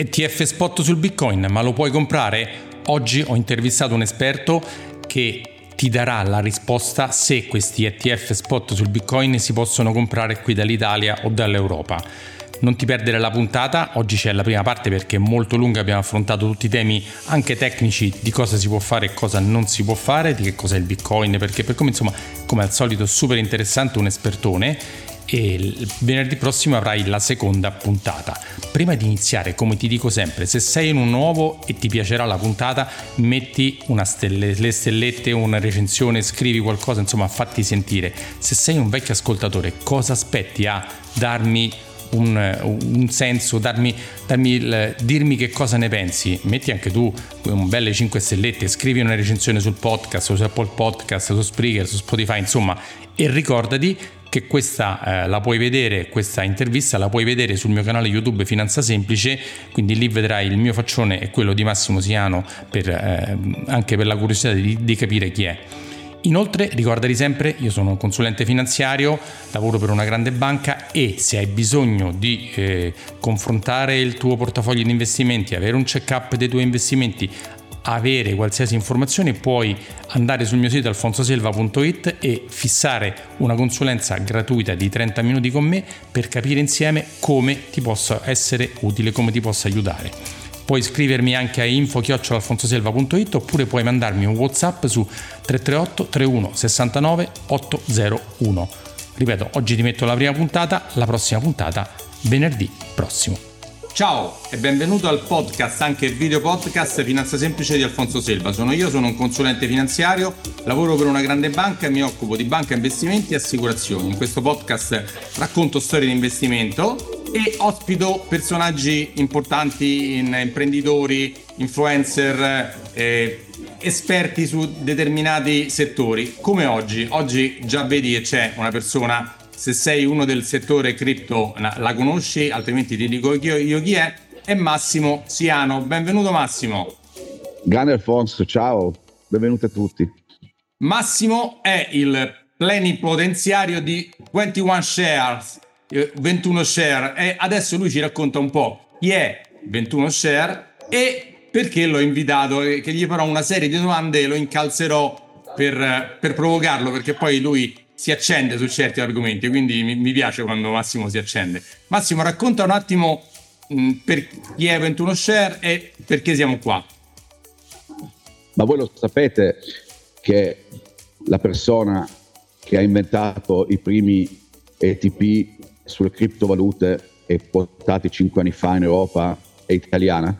ETF spot sul Bitcoin, ma lo puoi comprare? Oggi ho intervistato un esperto che ti darà la risposta se questi ETF spot sul Bitcoin si possono comprare qui dall'Italia o dall'Europa. Non ti perdere la puntata, oggi c'è la prima parte perché è molto lunga, abbiamo affrontato tutti i temi anche tecnici di cosa si può fare e cosa non si può fare, di che cos'è il Bitcoin, perché per come insomma, come al solito super interessante un espertone e venerdì prossimo avrai la seconda puntata. Prima di iniziare, come ti dico sempre, se sei in un nuovo e ti piacerà la puntata, metti una stelle, le stellette, una recensione, scrivi qualcosa, insomma, fatti sentire. Se sei un vecchio ascoltatore, cosa aspetti a darmi un, un, senso, darmi, darmi il, dirmi che cosa ne pensi. Metti anche tu un belle 5 stellette, scrivi una recensione sul podcast, su Apple Podcast, su Spreaker, su Spotify, insomma, e ricordati che questa eh, la puoi vedere, questa intervista la puoi vedere sul mio canale YouTube Finanza Semplice, quindi lì vedrai il mio faccione e quello di Massimo Siano per, eh, anche per la curiosità di, di capire chi è. Inoltre ricordati sempre, io sono un consulente finanziario, lavoro per una grande banca e se hai bisogno di eh, confrontare il tuo portafoglio di investimenti, avere un check-up dei tuoi investimenti, avere qualsiasi informazione puoi andare sul mio sito alfonsoselva.it e fissare una consulenza gratuita di 30 minuti con me per capire insieme come ti possa essere utile, come ti possa aiutare. Puoi scrivermi anche a info-alfonsoselva.it oppure puoi mandarmi un WhatsApp su 338 31 69 801. Ripeto, oggi ti metto la prima puntata, la prossima puntata venerdì prossimo. Ciao e benvenuto al podcast, anche video podcast Finanza Semplice di Alfonso Selva. Sono io, sono un consulente finanziario, lavoro per una grande banca e mi occupo di banca, investimenti e assicurazioni. In questo podcast racconto storie di investimento e ospito personaggi importanti, imprenditori, influencer, eh, esperti su determinati settori, come oggi. Oggi già vedi che c'è una persona se sei uno del settore cripto la, conosci, altrimenti ti dico io, io chi è, è Massimo Siano. Benvenuto Massimo. Grande Alfonso, ciao, benvenuti a tutti. Massimo è il plenipotenziario di 21 Shares, 21 Share e adesso lui ci racconta un po' chi è 21 Share e perché l'ho invitato, che gli farò una serie di domande e lo incalzerò per, per provocarlo perché poi lui si accende su certi argomenti, quindi mi, mi, piace quando Massimo si accende. Massimo, racconta un attimo mh, per chi è 21 Share e perché siamo qua. Ma voi lo sapete che la persona che ha inventato i primi ETP sulle criptovalute e portati cinque anni fa in Europa è italiana?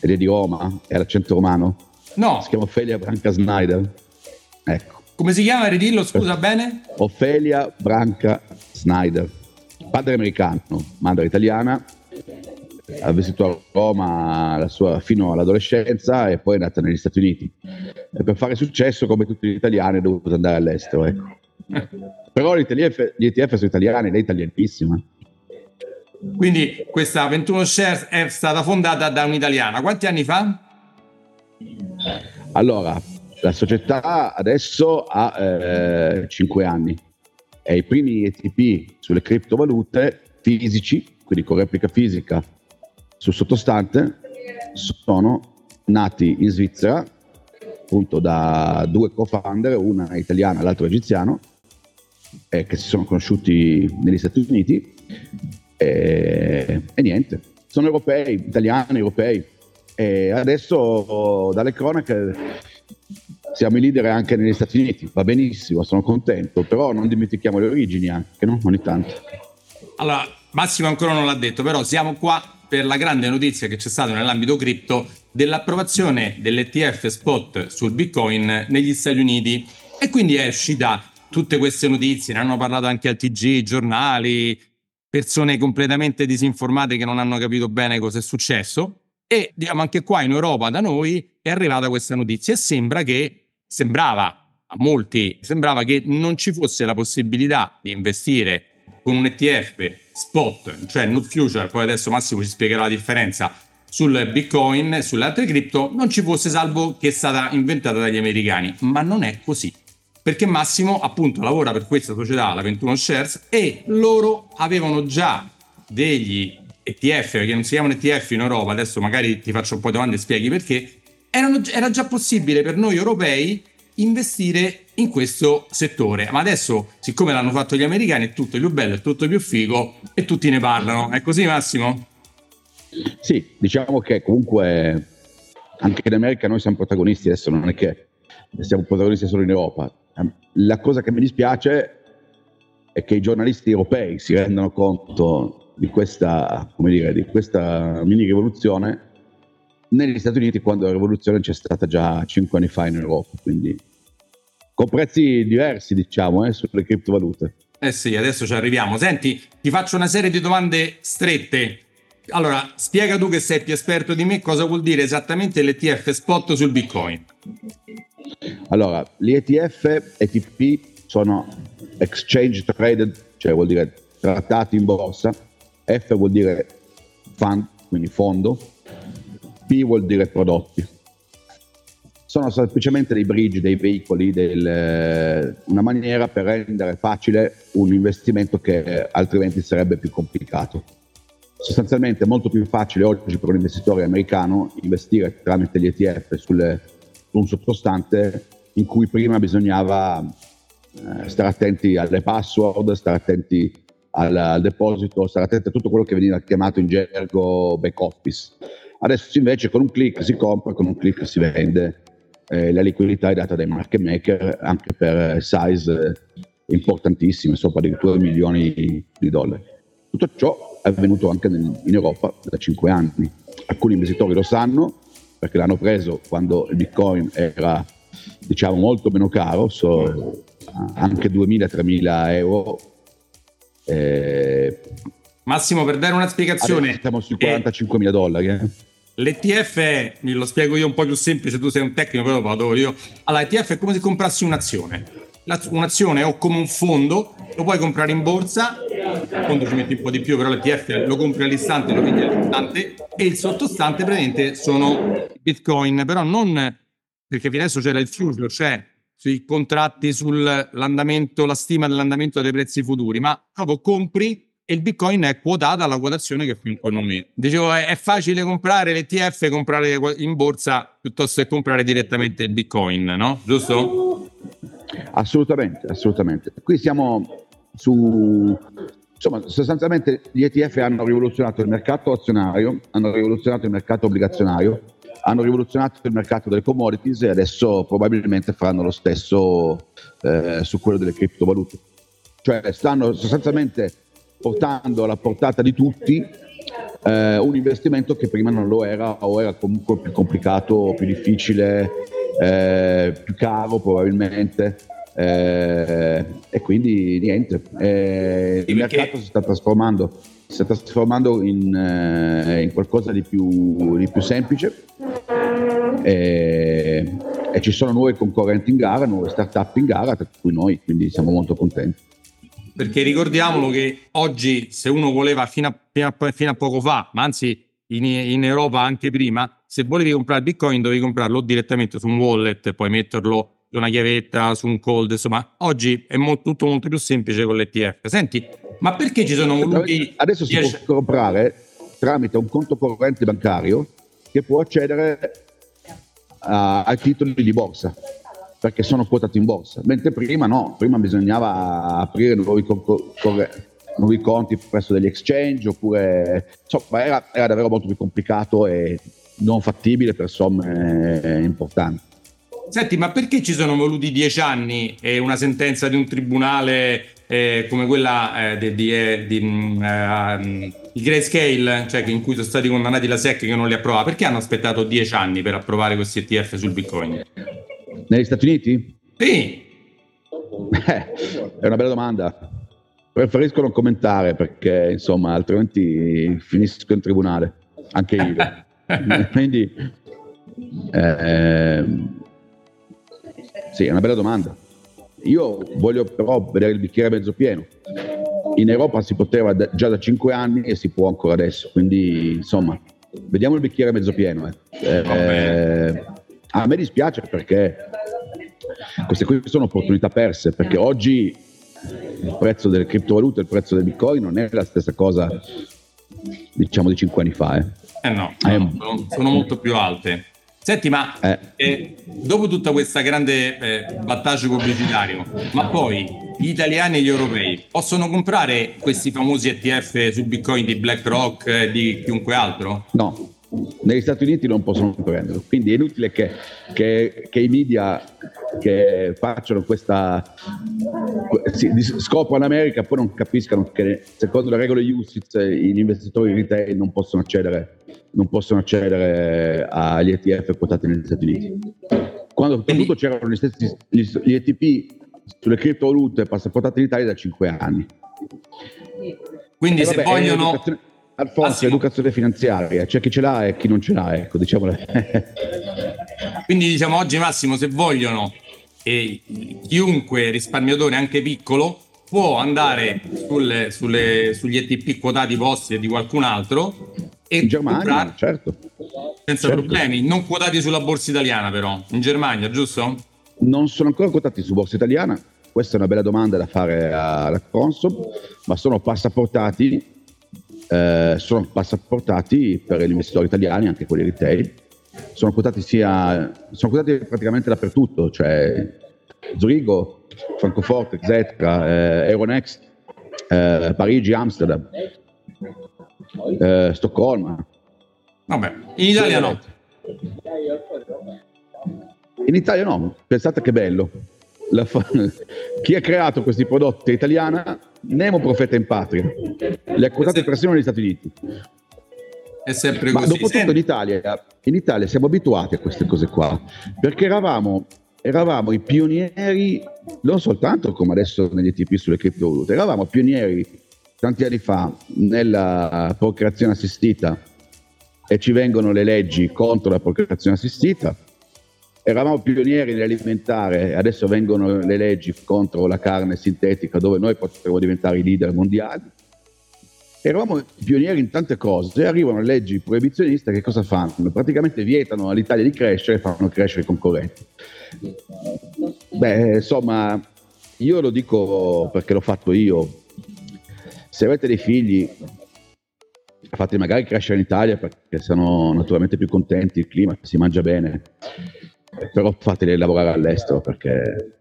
Ed è di Roma? È l'accento romano? No. Si chiama Ophelia Branca Snyder. Ecco. Come si chiama? Ridillo, scusa bene? Ophelia Branca Snyder. Padre americano, madre italiana. Ha vissuto a Roma sua, fino all'adolescenza e poi è nata negli Stati Uniti. E per fare successo, come tutti gli italiani, è dovuto andare all'estero. Ecco. Però gli ETF, gli ETF sono italiani, lei è italianissima. Quindi questa 21 Shares è stata fondata da un'italiana. Quanti anni fa? Allora, la società adesso ha eh, 5 anni e i primi ETP sulle criptovalute fisici, quindi con replica fisica sul sottostante, sono nati in Svizzera appunto da due co-founder, una italiana e l'altro egiziano, eh, che si sono conosciuti negli Stati Uniti e, e niente, sono europei, italiani, europei. E adesso dalle cronache siamo i leader anche negli Stati Uniti, va benissimo, sono contento, però non dimentichiamo le origini anche, no? Ogni tanto. Allora, Massimo ancora non l'ha detto, però siamo qua per la grande notizia che c'è stata nell'ambito cripto dell'approvazione dell'ETF spot sul Bitcoin negli Stati Uniti e quindi è uscita tutte queste notizie, ne hanno parlato anche al TG, giornali, persone completamente disinformate che non hanno capito bene cosa è successo e diciamo anche qua in Europa da noi è arrivata questa notizia e sembra che sembrava a molti sembrava che non ci fosse la possibilità di investire con un ETF spot, cioè not future, poi adesso Massimo ci spiegherà la differenza sul Bitcoin e sulle altre cripto, non ci fosse salvo che è stata inventata dagli americani, ma non è così. Perché Massimo appunto lavora per questa società, la 21 Shares, e loro avevano già degli ETF, perché non si chiamano ETF in Europa, adesso magari ti faccio un po' di domande e spieghi perché, erano, era già possibile per noi europei investire in questo settore. Ma adesso, siccome l'hanno fatto gli americani, è tutto più bello, è tutto più figo e tutti ne parlano. È così, Massimo? Sì, diciamo che comunque anche in America noi siamo protagonisti, adesso non è che siamo protagonisti solo in Europa. La cosa che mi dispiace è che i giornalisti europei si rendano conto di questa, dire, di questa mini rivoluzione negli Stati Uniti quando la rivoluzione c'è stata già cinque anni fa in Europa, quindi con prezzi diversi diciamo eh, sulle criptovalute. Eh sì, adesso ci arriviamo. Senti, ti faccio una serie di domande strette. Allora, spiega tu che sei più esperto di me cosa vuol dire esattamente l'ETF spot sul Bitcoin. Allora, gli ETF ETP sono exchange traded, cioè vuol dire trattati in borsa, F vuol dire fund, quindi fondo, P vuol dire prodotti. Sono semplicemente dei bridge, dei veicoli, del, una maniera per rendere facile un investimento che altrimenti sarebbe più complicato. Sostanzialmente è molto più facile oggi per un investitore americano investire tramite gli ETF sul, su un sottostante in cui prima bisognava eh, stare attenti alle password, stare attenti al, al, deposito, stare attenti a tutto quello che veniva chiamato in gergo back office. Adesso invece con un click si compra, con un click si vende. Eh, la liquidità è data dai market maker anche per size importantissime, sopra di 2 milioni di dollari. Tutto ciò è avvenuto anche in Europa da 5 anni. Alcuni investitori lo sanno perché l'hanno preso quando il Bitcoin era diciamo molto meno caro, so, anche 2.000-3.000 euro. Eh, Massimo, per dare una spiegazione, siamo sui 45.000 eh, dollari. Eh. L'ETF, lo spiego io un po' più semplice, tu sei un tecnico, però vado io. Allora, l'ETF è come se comprassi un'azione. un'azione o come un fondo, lo puoi comprare in borsa, il fondo ci metti un po' di più, però l'ETF lo compri all'istante, lo vendi all'istante, e il sottostante praticamente sono bitcoin, però non perché adesso c'era il future, cioè sui contratti sull'andamento, la stima dell'andamento dei prezzi futuri, ma proprio compri e il bitcoin è quotata alla quotazione che fin qua non è. Dicevo, è, facile comprare l'ETF, comprare in borsa piuttosto che comprare direttamente il bitcoin, no? Giusto? Assolutamente, assolutamente. Qui siamo su... Insomma, sostanzialmente gli ETF hanno rivoluzionato il mercato azionario, hanno rivoluzionato il mercato obbligazionario, hanno rivoluzionato il mercato delle commodities e adesso probabilmente faranno lo stesso eh, su quello delle criptovalute. Cioè stanno sostanzialmente portando alla portata di tutti eh, un investimento che prima non lo era o era comunque più complicato, più difficile, eh, più caro probabilmente. Eh, e quindi niente, eh, il mercato si sta trasformando sta trasformando in, eh, in qualcosa di più, di più semplice e, e, ci sono nuovi concorrenti in gara, nuove start-up in gara, tra cui noi, quindi siamo molto contenti. Perché ricordiamolo che oggi, se uno voleva fino a, fino a, fino a poco fa, ma anzi in, in, Europa anche prima, se volevi comprare Bitcoin dovevi comprarlo direttamente su un wallet, poi metterlo su una chiavetta, su un cold, insomma, oggi è molto, tutto molto più semplice con l'ETF. Senti, ma perché ci sono voluti... Adesso si 10... può comprare tramite un conto corrente bancario che può accedere a, ai titoli di borsa perché sono quotati in borsa, mentre prima no, prima bisognava aprire nuovi, co- corre- nuovi conti presso degli exchange oppure insomma era, era davvero molto più complicato e non fattibile per somme eh, importanti. Senti, ma perché ci sono voluti dieci anni e una sentenza di un tribunale eh, come quella eh, di, di, eh, di, uh, di Grayscale, cioè in cui sono stati condannati la SEC che non li approvava? Perché hanno aspettato dieci anni per approvare questi ETF sul Bitcoin? Negli Stati Uniti? Sì. Eh, è una bella domanda. Preferisco non commentare perché, insomma, altrimenti finisco in tribunale, anche io. Quindi, eh, sì, è una bella domanda. Io voglio però vedere il bicchiere mezzo pieno. In Europa si poteva già da cinque anni e si può ancora adesso, quindi insomma, vediamo il bicchiere mezzo pieno. Eh. Eh, a me dispiace perché queste qui sono opportunità perse, perché oggi il prezzo delle criptovalute, il prezzo del bitcoin non è la stessa cosa diciamo di 5 anni fa. Eh, eh no, no, no sono molto più alte. Senti, ma eh. Eh, dopo tutta questa grande eh, battaggio pubblicitario, ma poi gli italiani e gli europei possono comprare questi famosi ETF su Bitcoin di BlackRock e di chiunque altro? No, negli Stati Uniti non possono prenderlo, quindi è inutile che, che, che i media che facciano questa sì, scoprono America poi non capiscano che secondo le regole USIT gli investitori retail non possono accedere, non possono accedere agli ETF quotati negli Stati Uniti. Quando soprattutto c'erano gli stessi gli, gli ETP sulle criptovalute passaportate in Italia da 5 anni. Quindi eh, se vabbè, vogliono Alfonso, educazione finanziaria, c'è chi ce l'ha e chi non ce l'ha, ecco, diciamolo. Quindi diciamo oggi Massimo, se vogliono, e chiunque risparmiatore, anche piccolo, può andare sulle, sulle, sugli ETP quotati vostri e di qualcun altro e in Germania, certo. Senza certo. problemi, non quotati sulla borsa italiana però, in Germania, giusto? Non sono ancora quotati su borsa italiana, questa è una bella domanda da fare alla Consob, ma sono passaportati eh, sono passaportati per gli investitori italiani, anche quelli retail. Sono quotati, sia, sono quotati praticamente dappertutto, cioè Zurigo, Francoforte, Zetra, eh, Euronext, eh, Parigi, Amsterdam, eh, Stoccolma. Vabbè, in Italia no. In Italia no, pensate che bello. Fa- chi ha creato questi prodotti italiana Nemo profeta in patria. Le quotate persino negli Stati Uniti. È sempre Ma così. dopo tutto in Italia, in Italia siamo abituati a queste cose qua, perché eravamo, eravamo i pionieri, non soltanto come adesso negli ETP sulle criptovalute, eravamo pionieri tanti anni fa nella procreazione assistita e ci vengono le leggi contro la procreazione assistita eravamo pionieri nell'alimentare, adesso vengono le leggi contro la carne sintetica dove noi potremmo diventare i leader mondiali. Eravamo pionieri in tante cose arrivano le leggi proibizioniste che cosa fanno? Praticamente vietano all'Italia di crescere e fanno crescere i concorrenti. Beh, insomma, io lo dico perché l'ho fatto io. Se avete dei figli, fate magari crescere in Italia perché sono naturalmente più contenti, il clima si mangia bene però fateli lavorare all'estero perché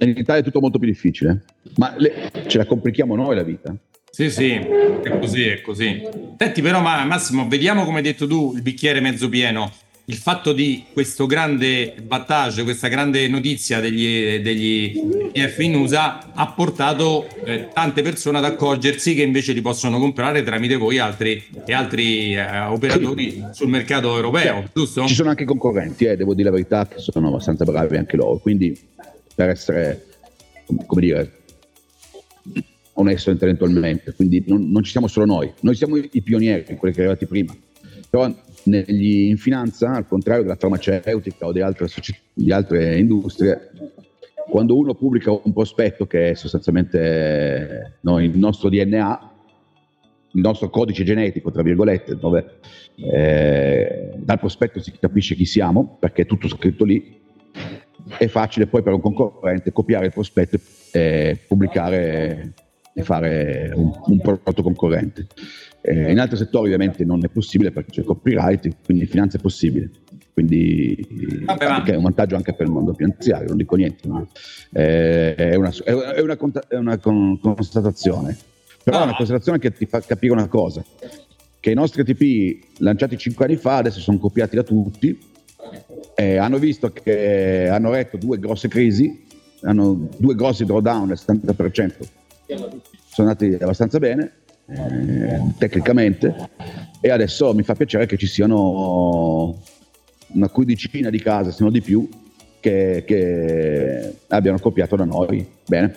in Italia è tutto molto più difficile, ma le, ce la complichiamo noi la vita. Sì, sì, è così, è così. Senti però ma, Massimo, vediamo come hai detto tu il bicchiere mezzo pieno. Il fatto di questo grande battage, questa grande notizia degli, degli EF in USA ha portato eh, tante persone ad accorgersi che invece li possono comprare tramite voi altri, e altri eh, operatori sul mercato europeo, sì. giusto? Ci sono anche concorrenti, eh, devo dire la verità, che sono abbastanza bravi anche loro. Quindi per essere, come dire, onesto intellettualmente, quindi non, non, ci siamo solo noi, noi siamo i pionieri, quelli che arrivati prima, però negli, in finanza, al contrario della farmaceutica o di altre, di altre industrie, quando uno pubblica un prospetto che è sostanzialmente no, il nostro DNA, il nostro codice genetico, tra virgolette, dove eh, dal prospetto si capisce chi siamo, perché è tutto scritto lì, è facile poi per un concorrente copiare il prospetto e pubblicare e fare un, un prodotto concorrente. Eh, in altri settori ovviamente non è possibile perché c'è copyright, quindi in finanza è possibile. Quindi Vabbè, è un vantaggio anche per il mondo finanziario, non dico niente, ma eh, è, una, è, una, è una constatazione. Però no. è una constatazione che ti fa capire una cosa, che i nostri ATP lanciati 5 anni fa adesso sono copiati da tutti, eh, hanno visto che hanno retto due grosse crisi, hanno due grossi drawdown al 70%, sono andati abbastanza bene tecnicamente e adesso mi fa piacere che ci siano una quindicina di case, se non di più, che, che abbiano copiato da noi. Bene.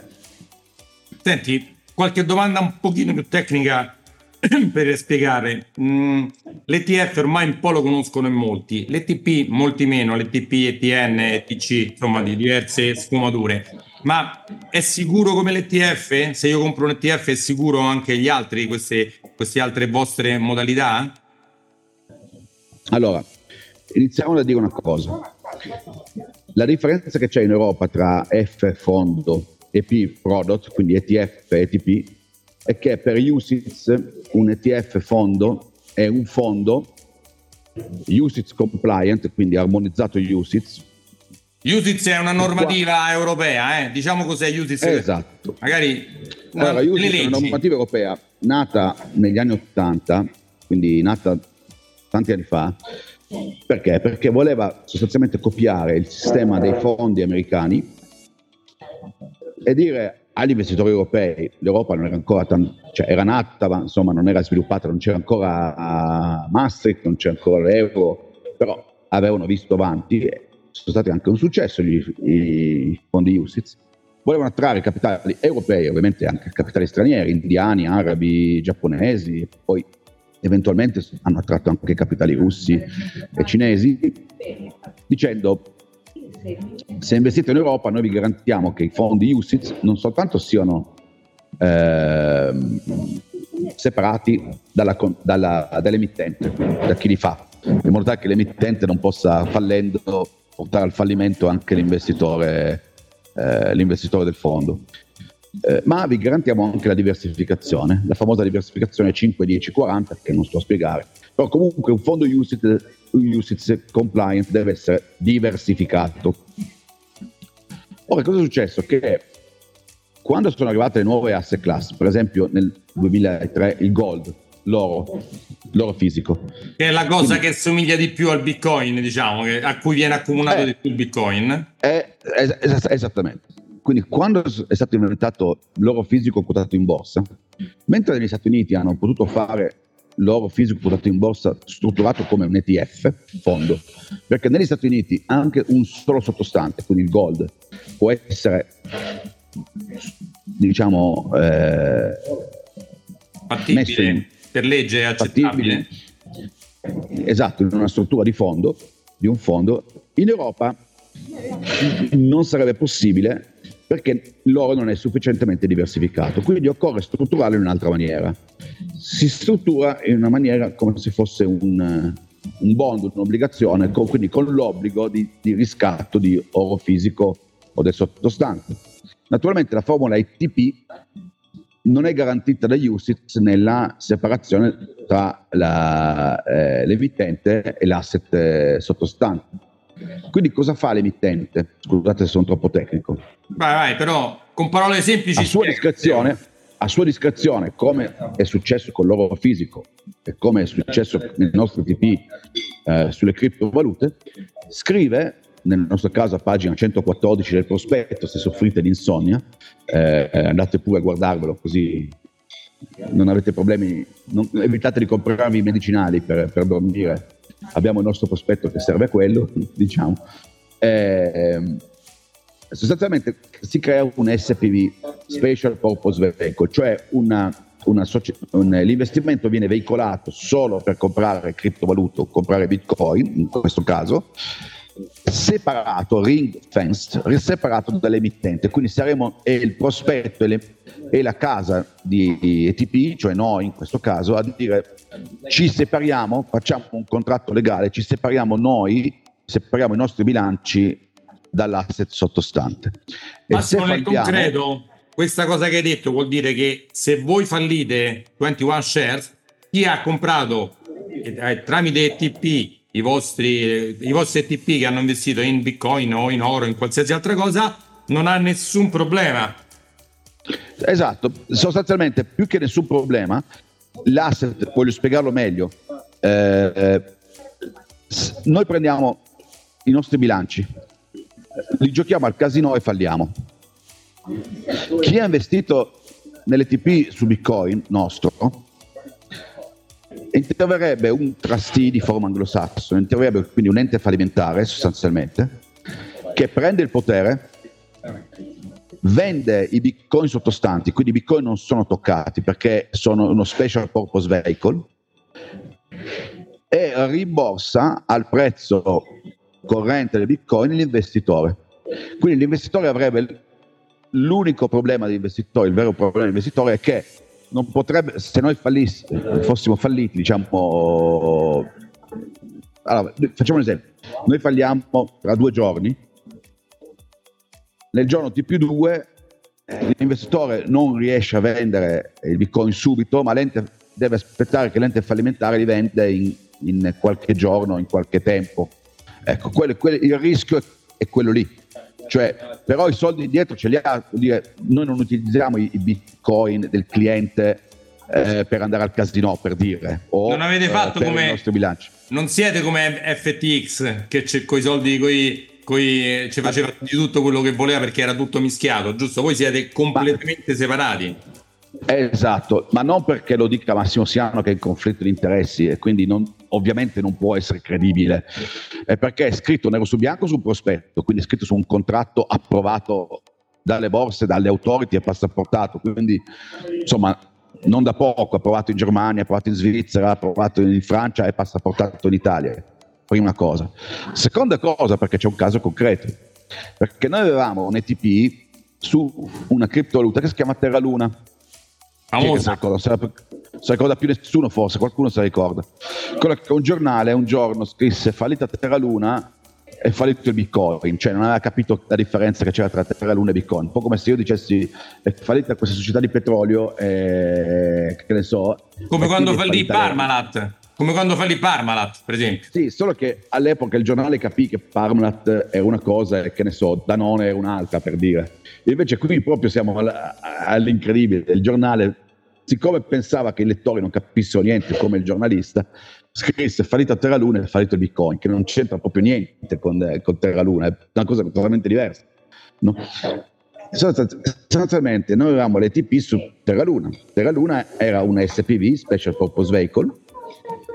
Senti, qualche domanda un pochino più tecnica per spiegare. Mm, L'ETF ormai un po' lo conoscono in molti, l'ETP molti meno, l'ETP, ETN, ETC, insomma di diverse sfumature. Ma è sicuro come l'ETF? Se io compro un ETF è sicuro anche gli altri, queste, queste altre vostre modalità? Allora, iniziamo da dire una cosa. La differenza che c'è in Europa tra F fondo e P product, quindi ETF e ETP, è che per USITS un ETF fondo è un fondo USITS compliant, quindi armonizzato USITS. USITS è una normativa europea, eh? diciamo cos'è USITS. Esatto. Magari allora, USITS è una normativa europea nata negli anni 80, quindi nata tanti anni fa. Perché? Perché voleva sostanzialmente copiare il sistema dei fondi americani e dire agli investitori europei, l'Europa non era ancora tan- cioè era nata, ma insomma non era sviluppata, non c'era ancora Maastricht, non c'era ancora l'euro, però avevano visto avanti, sono stati anche un successo gli, i fondi USITS, volevano attrarre capitali europei, ovviamente anche capitali stranieri, indiani, arabi, giapponesi, poi eventualmente hanno attratto anche capitali russi e cinesi, dicendo se investite in Europa noi vi garantiamo che i fondi USITS non soltanto siano eh, separati dalla, dalla, dall'emittente, da chi li fa, in modo tale che l'emittente non possa fallendo portare al fallimento anche l'investitore, eh, l'investitore del fondo. Eh, ma vi garantiamo anche la diversificazione, la famosa diversificazione 5-10-40 che non sto a spiegare. Però comunque un fondo USIT, USIT compliant deve essere diversificato. Ora cosa è successo? Che quando sono arrivate le nuove asset class, per esempio nel 2003 il gold, l'oro, l'oro fisico. Che è la cosa Quindi, che somiglia di più al bitcoin, diciamo, a cui viene accumulato eh, di più il bitcoin. È, è, è, esattamente. Quindi quando è stato inventato l'oro fisico quotato in borsa, mentre negli Stati Uniti hanno potuto fare l'oro fisico quotato in borsa strutturato come un ETF, fondo, perché negli Stati Uniti anche un solo sottostante, quindi il gold, può essere diciamo eh, fattibile in, per legge accettabile esatto in una struttura di fondo di un fondo in Europa non sarebbe possibile perché l'oro non è sufficientemente diversificato, quindi occorre strutturarlo in un'altra maniera. Si struttura in una maniera come se fosse un, un bond, un'obbligazione, con, quindi con l'obbligo di, di, riscatto di oro fisico o del sottostante. Naturalmente la formula ITP non è garantita da USITS nella separazione tra la, eh, l'emittente e l'asset eh, sottostante quindi cosa fa l'emittente? Scusate se sono troppo tecnico. Vai, vai, però con parole semplici. A sua discrezione, a sua discrezione come è successo con l'oro fisico e come è successo nel nostro TP eh, sulle criptovalute, scrive, nel nostro caso a pagina 114 del prospetto, se soffrite di insonnia, eh, andate pure a guardarvelo così non avete problemi, non, evitate di comprarvi i medicinali per, per dormire abbiamo il nostro prospetto che serve a quello, diciamo. Eh, sostanzialmente si crea un SPV, Special Purpose Vehicle, cioè una, una soci- un, l'investimento viene veicolato solo per comprare criptovalute o comprare bitcoin, in questo caso, separato, ring fenced, separato dall'emittente, quindi saremo e il prospetto e, le, e la casa di ETP, cioè noi in questo caso, a dire ci separiamo, facciamo un contratto legale, ci separiamo noi, separiamo i nostri bilanci dall'asset sottostante. Massimo, nel falliamo, concreto, questa cosa che hai detto vuol dire che se voi fallite 21 shares, chi ha comprato eh, tramite ETP i vostri, i vostri ETP che hanno investito in bitcoin o in oro, in qualsiasi altra cosa, non ha nessun problema. Esatto, sostanzialmente più che nessun problema, l'asset, voglio spiegarlo meglio, eh noi prendiamo i nostri bilanci, li giochiamo al casino e falliamo. Chi ha investito nell'ETP su Bitcoin nostro interverrebbe un trustee di forma anglosassone, interverrebbe quindi un ente fallimentare sostanzialmente, che prende il potere, vende i bitcoin sottostanti, quindi i bitcoin non sono toccati perché sono uno special purpose vehicle, e rimborsa al prezzo corrente del bitcoin l'investitore. Quindi l'investitore avrebbe l'unico problema dell'investitore, il vero problema dell'investitore è che non potrebbe, se noi fallissi, fossimo falliti, diciamo, allora, facciamo un esempio, noi falliamo tra due giorni, nel giorno T più 2 l'investitore non riesce a vendere il bitcoin subito, ma l'ente deve aspettare che l'ente fallimentare li vende in, in qualche giorno, in qualche tempo. Ecco, quello, quello, il rischio è quello lì. Cioè, però i soldi dietro ce li ha, dire, noi non utilizziamo i, i bitcoin del cliente eh, per andare al casino, per dire. O, non avete fatto eh, come... i nostri bilanci. Non siete come FTX che con i soldi coi, coi, ci faceva di tutto quello che voleva perché era tutto mischiato, giusto? Voi siete completamente ma... separati. Esatto, ma non perché lo dica Massimo Siano che è in conflitto di interessi e quindi non, ovviamente non può essere credibile, è perché è scritto nero su bianco sul prospetto, quindi è scritto su un contratto approvato dalle borse, dalle autority e passaportato, quindi insomma non da poco, approvato in Germania, approvato in Svizzera, approvato in Francia e passaportato in Italia, prima cosa. Seconda cosa perché c'è un caso concreto, perché noi avevamo un ETP su una criptovaluta che si chiama Terra Luna famosa. Se la, se la ricorda più nessuno forse, qualcuno se la ricorda. Quello che un giornale un giorno scrisse fallita Terra Luna e fallito il Bitcoin, cioè non aveva capito la differenza che c'era tra Terra Luna e Bitcoin. Un po' come se io dicessi è fallita questa società di petrolio e che ne so. Come quando fallì Parmalat. Come quando fallì Parmalat, per esempio. Sì, solo che all'epoca il giornale capì che Parmalat era una cosa e che ne so, Danone era un'altra per dire. Invece qui proprio siamo all'incredibile. Il giornale siccome pensava che i lettori non capissero niente come il giornalista, scrisse fallito Terra Luna e fallito il Bitcoin, che non c'entra proprio niente con, con Terra Luna, è una cosa totalmente diversa. No? Sostanzialmente noi avevamo l'ETP su Terra Luna. Terra Luna era un SPV, Special Purpose Vehicle,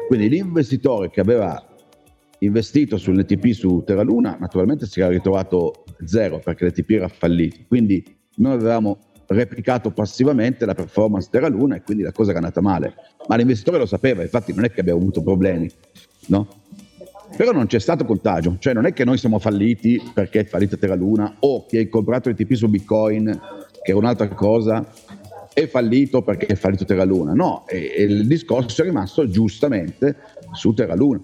quindi l'investitore che aveva investito sull'ETP su Terra Luna naturalmente si era ritrovato zero perché l'ETP era fallito. Quindi noi avevamo replicato passivamente la performance Terra Luna e quindi la cosa era andata male. Ma l'investitore lo sapeva, infatti non è che abbiamo avuto problemi, no? Però non c'è stato contagio, cioè non è che noi siamo falliti perché è fallita Terra Luna o chi ha comprato il TP su Bitcoin, che è un'altra cosa, è fallito perché è fallito Terra Luna. No, e, e il discorso è rimasto giustamente su Terra Luna.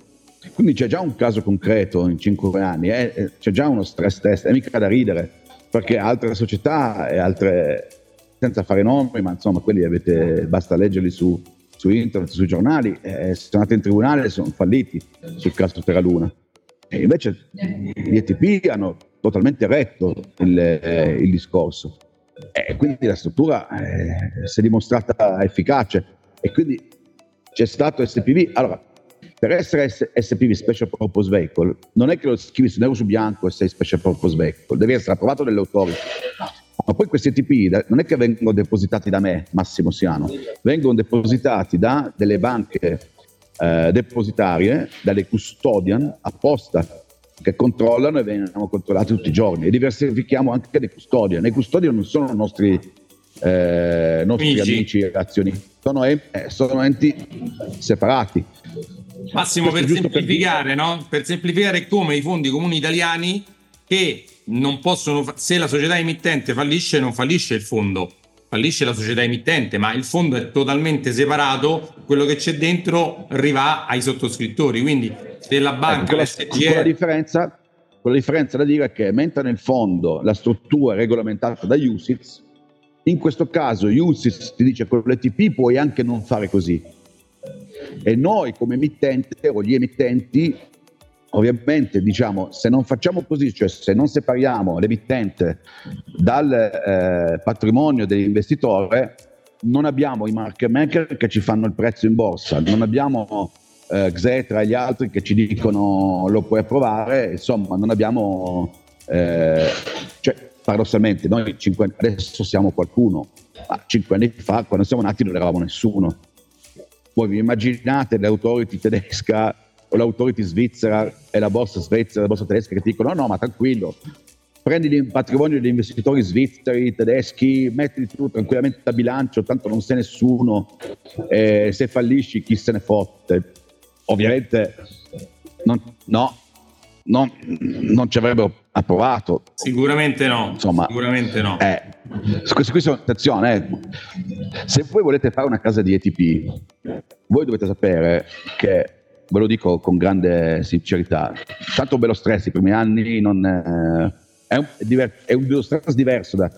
Quindi c'è già un caso concreto in cinque anni, eh? c'è già uno stress test, è mica da ridere perché altre società e altre, senza fare nomi, ma insomma quelli avete, basta leggerli su, su internet, sui giornali, eh, sono andati in tribunale e sono falliti sul caso Terra Luna. E invece gli ETP hanno totalmente retto il, eh, il discorso e quindi la struttura eh, si è dimostrata efficace e quindi c'è stato SPV. Allora, per essere SPV Special Purpose Vehicle non è che lo scrivi su nero su bianco e sei Special Purpose Vehicle, devi essere approvato dalle autority. Ma poi questi ETP non è che vengono depositati da me, Massimo Siano, vengono depositati da delle banche eh, depositarie, dalle custodian apposta che controllano e vengono controllati tutti i giorni e diversifichiamo anche le custodian. I custodian non sono nostri, eh, nostri amici. amici e azionisti, sono, eh, sono enti separati Massimo, per semplificare, per... No? per semplificare come i fondi comuni italiani che non possono, se la società emittente fallisce, non fallisce il fondo, fallisce la società emittente, ma il fondo è totalmente separato, quello che c'è dentro arriva ai sottoscrittori. Quindi se la banca... Ecco, con, la, differenza, la differenza da dire che mentre nel fondo la struttura è regolamentata da USITS, in questo caso USITS ti dice con l'ETP puoi anche non fare così e noi come emittente o gli emittenti, ovviamente diciamo, se non facciamo così, cioè se non separiamo l'emittente dal eh, patrimonio dell'investitore, non abbiamo i market maker che ci fanno il prezzo in borsa, non abbiamo eh, Xetra e gli altri che ci dicono lo puoi approvare, insomma non abbiamo, eh, cioè paradossalmente noi cinque, adesso siamo qualcuno, ma cinque anni fa quando siamo nati non eravamo nessuno. Voi vi immaginate l'autority tedesca o l'autority svizzera e la borsa svizzera, la borsa tedesca che ti dicono no, no, ma tranquillo, prendi il patrimonio degli investitori svizzeri, tedeschi, mettili tu tranquillamente a bilancio, tanto non sei nessuno, eh, se fallisci chi se ne fotte. Ovviamente non, no, non, non ci avrebbero approvato. Sicuramente no. Insomma, sicuramente no. Eh, questo, questo, attenzione, eh, se voi volete fare una casa di ETP, voi dovete sapere che, ve lo dico con grande sincerità, tanto bello stress i primi anni non, eh, è, un, è, diver- è, un, stress diverso da,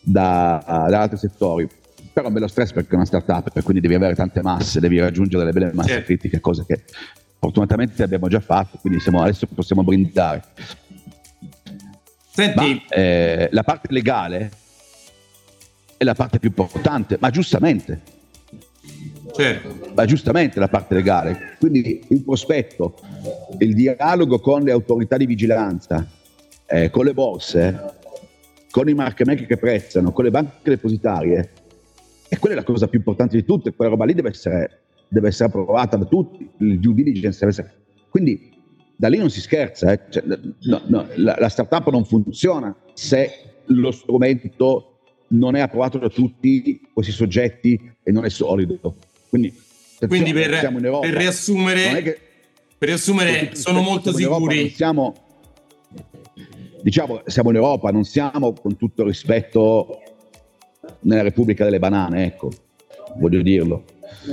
da, da altri settori. però è un bello stress perché è una startup, quindi devi avere tante masse, devi raggiungere delle belle masse certo. critiche, cose che fortunatamente abbiamo già fatto, quindi siamo, adesso possiamo brindare. Senti. Ma, eh, la parte legale è la parte più importante, ma giustamente. Certo. Ma giustamente la parte legale. Quindi il prospetto, il dialogo con le autorità di vigilanza, eh, con le borse, con i market maker che prezzano, con le banche depositarie, e quella è la cosa più importante di tutte, quella roba lì deve essere, deve essere approvata da tutti, il due diligence deve essere... Quindi da lì non si scherza, eh. cioè, no, no, la, la startup non funziona se lo strumento non è approvato da tutti questi soggetti e non è solido. Quindi, Quindi per, per, riassumere, che, per riassumere sono molto sicuri. Siamo, diciamo, siamo in Europa, non siamo con tutto rispetto nella Repubblica delle Banane, ecco, voglio dirlo.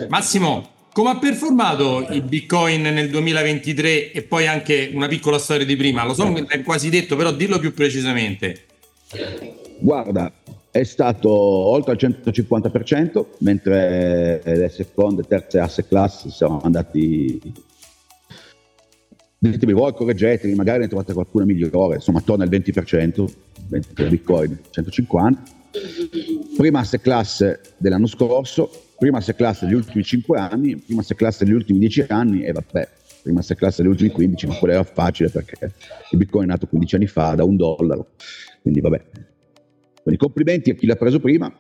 Massimo, come ha performato il Bitcoin nel 2023 e poi anche una piccola storia di prima? Lo so che l'hai quasi detto, però dillo più precisamente. Guarda, è stato oltre al 150%, mentre le seconde e terze asset class sono andati ditemi voi, correggetemi, magari ne trovate qualcuna migliore, insomma attorno al 20%, 20 per Bitcoin, 150. Prima asset class dell'anno scorso, prima asset class degli ultimi 5 anni, prima asset class degli ultimi 10 anni e vabbè, prima asset class degli ultimi 15, ma quello era facile perché il Bitcoin è nato 15 anni fa da un dollaro, quindi vabbè. Quindi complimenti a chi l'ha preso prima.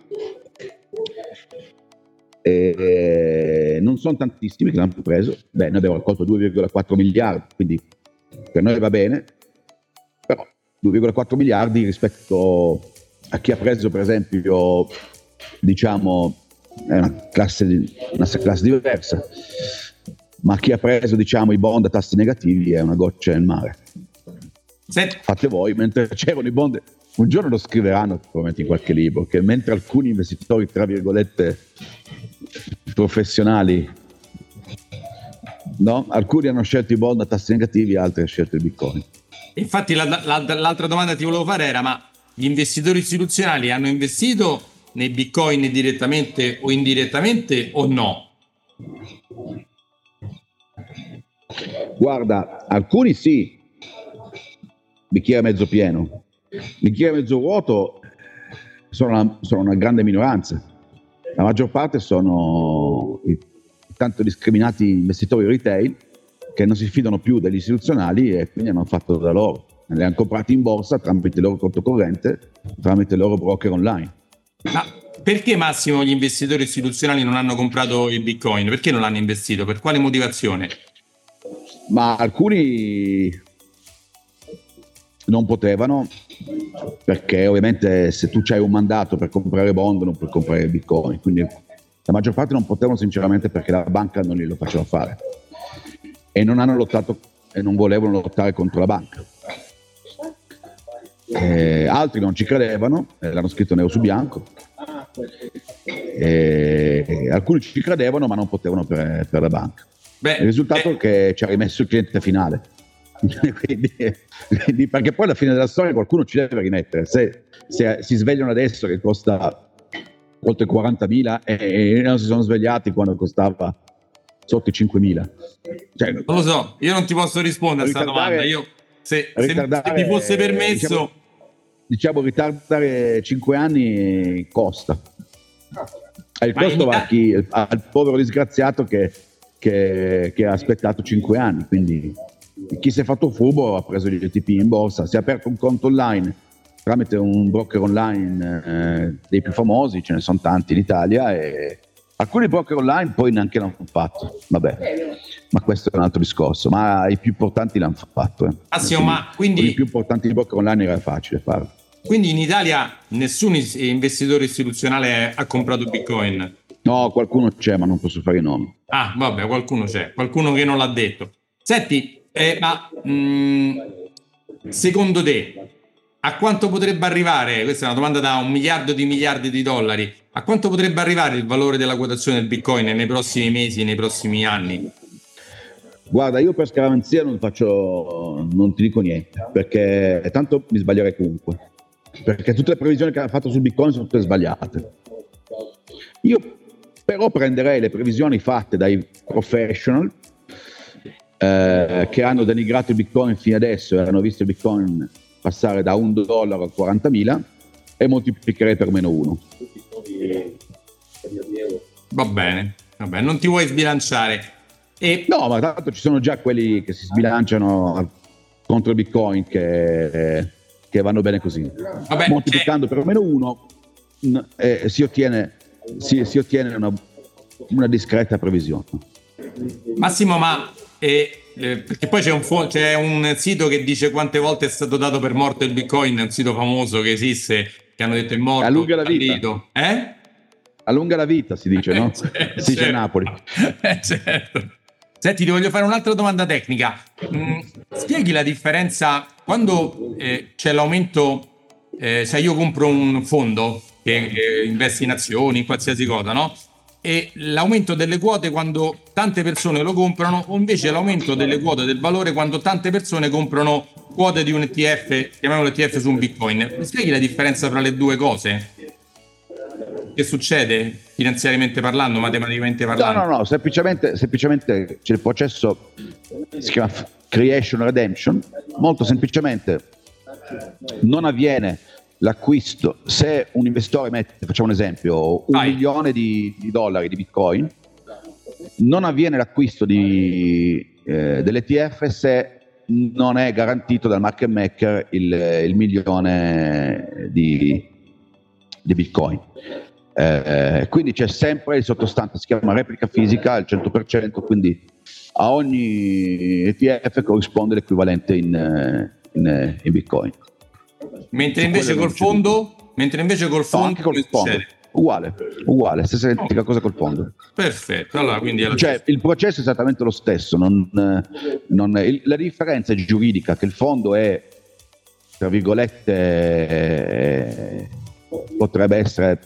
E non sono tantissimi che l'hanno preso, beh, noi abbiamo raccolto 2,4 miliardi, quindi per noi va bene, però 2,4 miliardi rispetto a chi ha preso per esempio diciamo è una classe, una classe diversa ma chi ha preso diciamo i bond a tassi negativi è una goccia nel mare Senti. fate voi mentre c'erano i bond un giorno lo scriveranno probabilmente in qualche libro che mentre alcuni investitori tra virgolette professionali no? alcuni hanno scelto i bond a tassi negativi altri hanno scelto il bitcoin infatti la, la, l'altra domanda che ti volevo fare era ma gli investitori istituzionali hanno investito nei bitcoin direttamente o indirettamente o no? Guarda, alcuni sì, bicchiere mezzo pieno, bicchiere mezzo vuoto sono una, sono una grande minoranza. La maggior parte sono i tanto discriminati investitori retail che non si fidano più degli istituzionali e quindi hanno fatto da loro le hanno comprate in borsa tramite il loro conto corrente, tramite il loro broker online. Ma perché Massimo gli investitori istituzionali non hanno comprato il Bitcoin? Perché non l'hanno investito? Per quale motivazione? Ma alcuni non potevano perché ovviamente se tu hai un mandato per comprare bond non puoi comprare bitcoin quindi la maggior parte non potevano sinceramente perché la banca non glielo faceva fare e non hanno lottato e non volevano lottare contro la banca eh, altri non ci credevano, eh, l'hanno scritto nero su bianco. Eh, alcuni ci credevano ma non potevano per, per la banca. Beh, il risultato è che ci ha rimesso il cliente finale. quindi, quindi, perché poi alla fine della storia qualcuno ci deve rimettere. Se, se si svegliano adesso che costa oltre 40.000 e, e non si sono svegliati quando costava sotto i 5.000. Cioè, non lo so, io non ti posso rispondere a questa domanda. Io, se, se, se mi fosse permesso... Diciamo, diciamo, ritardare 5 anni costa. E il costo va a chi, al povero disgraziato che, che, che, ha aspettato 5 anni. Quindi chi si è fatto furbo ha preso gli ETP in borsa, si è aperto un conto online tramite un broker online eh, dei più famosi, ce ne sono tanti in Italia e alcuni broker online poi neanche l'hanno fatto. Vabbè, ma questo è un altro discorso. Ma i più importanti l'hanno fatto. Eh. Ah, sì, ma quindi... I più importanti broker online era facile farlo. Quindi in Italia nessun investitore istituzionale ha comprato Bitcoin? No, qualcuno c'è, ma non posso fare i nomi. Ah, vabbè, qualcuno c'è, qualcuno che non l'ha detto. Senti, eh, ma mh, mm, secondo te a quanto potrebbe arrivare, questa è una domanda da un miliardo di miliardi di dollari, a quanto potrebbe arrivare il valore della quotazione del Bitcoin nei prossimi mesi, nei prossimi anni? Guarda, io per scaramanzia non faccio, non ti dico niente, perché tanto mi sbaglierei comunque perché tutte le previsioni che ha fatto sul Bitcoin sono tutte sbagliate. Io però prenderei le previsioni fatte dai professional eh, che hanno denigrato il Bitcoin fino adesso e hanno visto il Bitcoin passare da un dollaro a 40.000 e moltiplicherei per meno uno. Va bene, va bene, non ti vuoi sbilanciare. E... No, ma tanto ci sono già quelli che si sbilanciano contro il Bitcoin che, che vanno bene così. Vabbè, Moltiplicando c'è... per meno uno eh, si ottiene, si, si ottiene una, una, discreta previsione. Massimo, ma eh, eh, perché poi c'è un, fo- c'è un, sito che dice quante volte è stato dato per morto il Bitcoin, è un sito famoso che esiste, che hanno detto è morto. Allunga la vita. Eh? Allunga la vita, si dice, no? certo, si dice a Napoli. Eh, certo. Senti, ti voglio fare un'altra domanda tecnica. Mm, spieghi la differenza quando eh, c'è l'aumento, eh, se io compro un fondo che eh, investe in azioni, in qualsiasi cosa, no? E l'aumento delle quote quando tante persone lo comprano, o invece l'aumento delle quote del valore quando tante persone comprano quote di un ETF, chiamiamolo ETF su un Bitcoin. Mi spieghi la differenza tra le due cose? Che succede finanziariamente parlando, matematicamente parlando? No, no, no, semplicemente, semplicemente c'è il processo, si chiama creation redemption, molto semplicemente non avviene l'acquisto, se un investitore mette, facciamo un esempio, un Vai. milione di, di, dollari di bitcoin, non avviene l'acquisto di, eh, dell'ETF se non è garantito dal market maker il, il milione di, di bitcoin. Eh, quindi c'è sempre il sottostante, si chiama replica fisica al 100%, quindi a ogni ETF corrisponde l'equivalente in, in, in Bitcoin. Mentre invece col fondo, mentre invece col fondo, no, col fondo. Uguale, uguale, stessa identica oh. cosa col fondo. Perfetto, allora quindi cioè, il processo è esattamente lo stesso, non, non, il, la differenza è giuridica, che il fondo è, tra virgolette, eh, potrebbe essere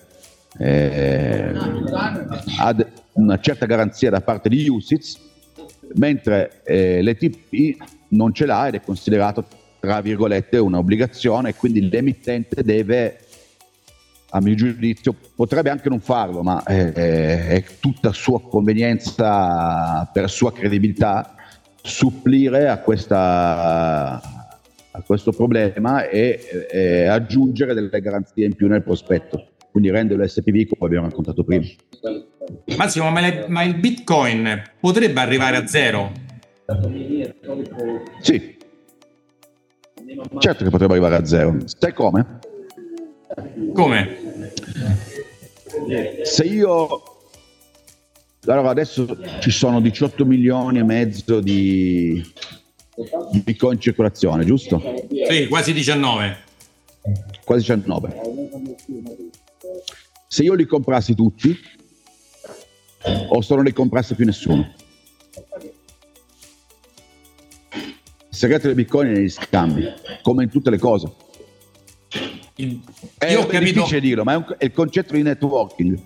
eh, ad una certa garanzia da parte di USITS, mentre eh, l'ETP non ce l'ha ed è considerato tra virgolette un'obbligazione e quindi l'emittente deve a mio giudizio potrebbe anche non farlo ma è, è tutta sua convenienza per sua credibilità supplire a, questa, a questo problema e, e aggiungere delle garanzie in più nel prospetto quindi rende l'SPV come abbiamo raccontato prima. Massimo, ma, le, ma il Bitcoin potrebbe arrivare a zero? Sì, certo che potrebbe arrivare a zero. Sai come? Come? Se io allora adesso ci sono 18 milioni e mezzo di Bitcoin in circolazione, giusto? Sì, quasi 19. Quasi 19 se io li comprassi tutti o se non li comprasse più nessuno. Il segreto del bitcoin è negli scambi, come in tutte le cose. Il... È, io ho capito... difficile dirlo, ma è, un, è il concetto di networking.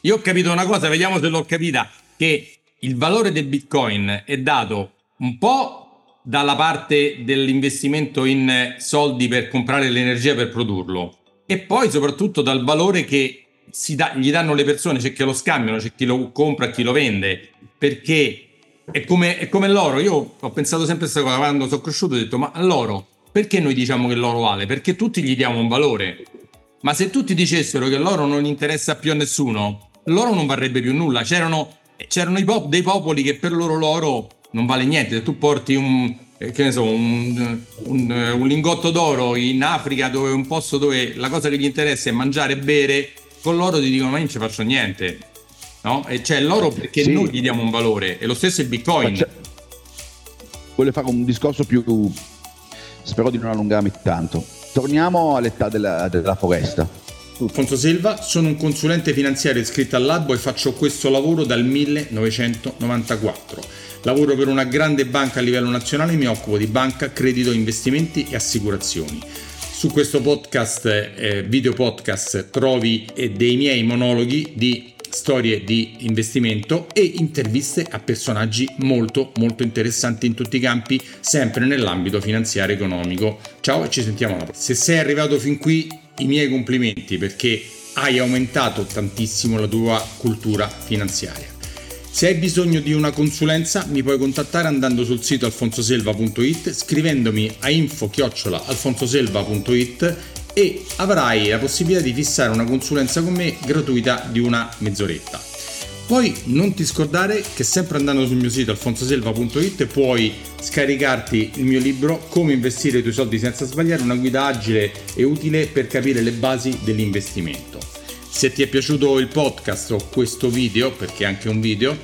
Io ho capito una cosa, vediamo se l'ho capita, che il valore del bitcoin è dato un po' dalla parte dell'investimento in soldi per comprare l'energia per produrlo, e poi soprattutto dal valore che da, gli danno le persone, c'è chi lo scambiano, c'è chi lo compra, chi lo vende, perché è come, è come l'oro. Io ho pensato sempre a questa cosa quando sono cresciuto, ho detto ma l'oro, perché noi diciamo che l'oro vale? Perché tutti gli diamo un valore. Ma se tutti dicessero che l'oro non interessa più a nessuno, l'oro non varrebbe più nulla. C'erano, c'erano pop- dei popoli che per loro l'oro non vale niente. Se tu porti un, eh, so, un, un, un, lingotto d'oro in Africa dove un posto dove la cosa che gli interessa è mangiare e bere, con l'oro ti dicono ma io non ci faccio niente. No? E c'è l'oro perché sì. noi gli diamo un valore, e lo stesso il bitcoin. Voglio fare un discorso più... spero di non allungarmi tanto. Torniamo all'età della, della foresta. Alfonso Silva, sono un consulente finanziario iscritto all'Albo e faccio questo lavoro dal 1994 Lavoro per una grande banca a livello nazionale e mi occupo di banca, credito, investimenti e assicurazioni. Su questo podcast, eh, video podcast, trovi eh, dei miei monologhi di storie di investimento e interviste a personaggi molto molto interessanti in tutti i campi, sempre nell'ambito finanziario economico. Ciao e ci sentiamo alla prossima. Se sei arrivato fin qui, i miei complimenti perché hai aumentato tantissimo la tua cultura finanziaria. Se hai bisogno di una consulenza mi puoi contattare andando sul sito alfonsoselva.it scrivendomi a info-alfonsoselva.it e avrai la possibilità di fissare una consulenza con me gratuita di una mezz'oretta. Poi non ti scordare che sempre andando sul mio sito alfonsoselva.it puoi scaricarti il mio libro Come investire i tuoi soldi senza sbagliare, una guida agile e utile per capire le basi dell'investimento. Se ti è piaciuto il podcast o questo video, perché è anche un video,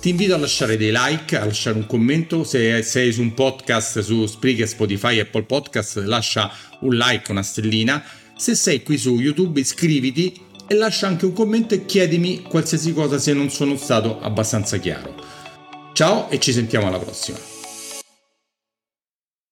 ti invito a lasciare dei like, a lasciare un commento. Se sei su un podcast su Spreaker, Spotify, Apple Podcast, lascia un like, una stellina. Se sei qui su YouTube, iscriviti e lascia anche un commento e chiedimi qualsiasi cosa se non sono stato abbastanza chiaro. Ciao e ci sentiamo alla prossima.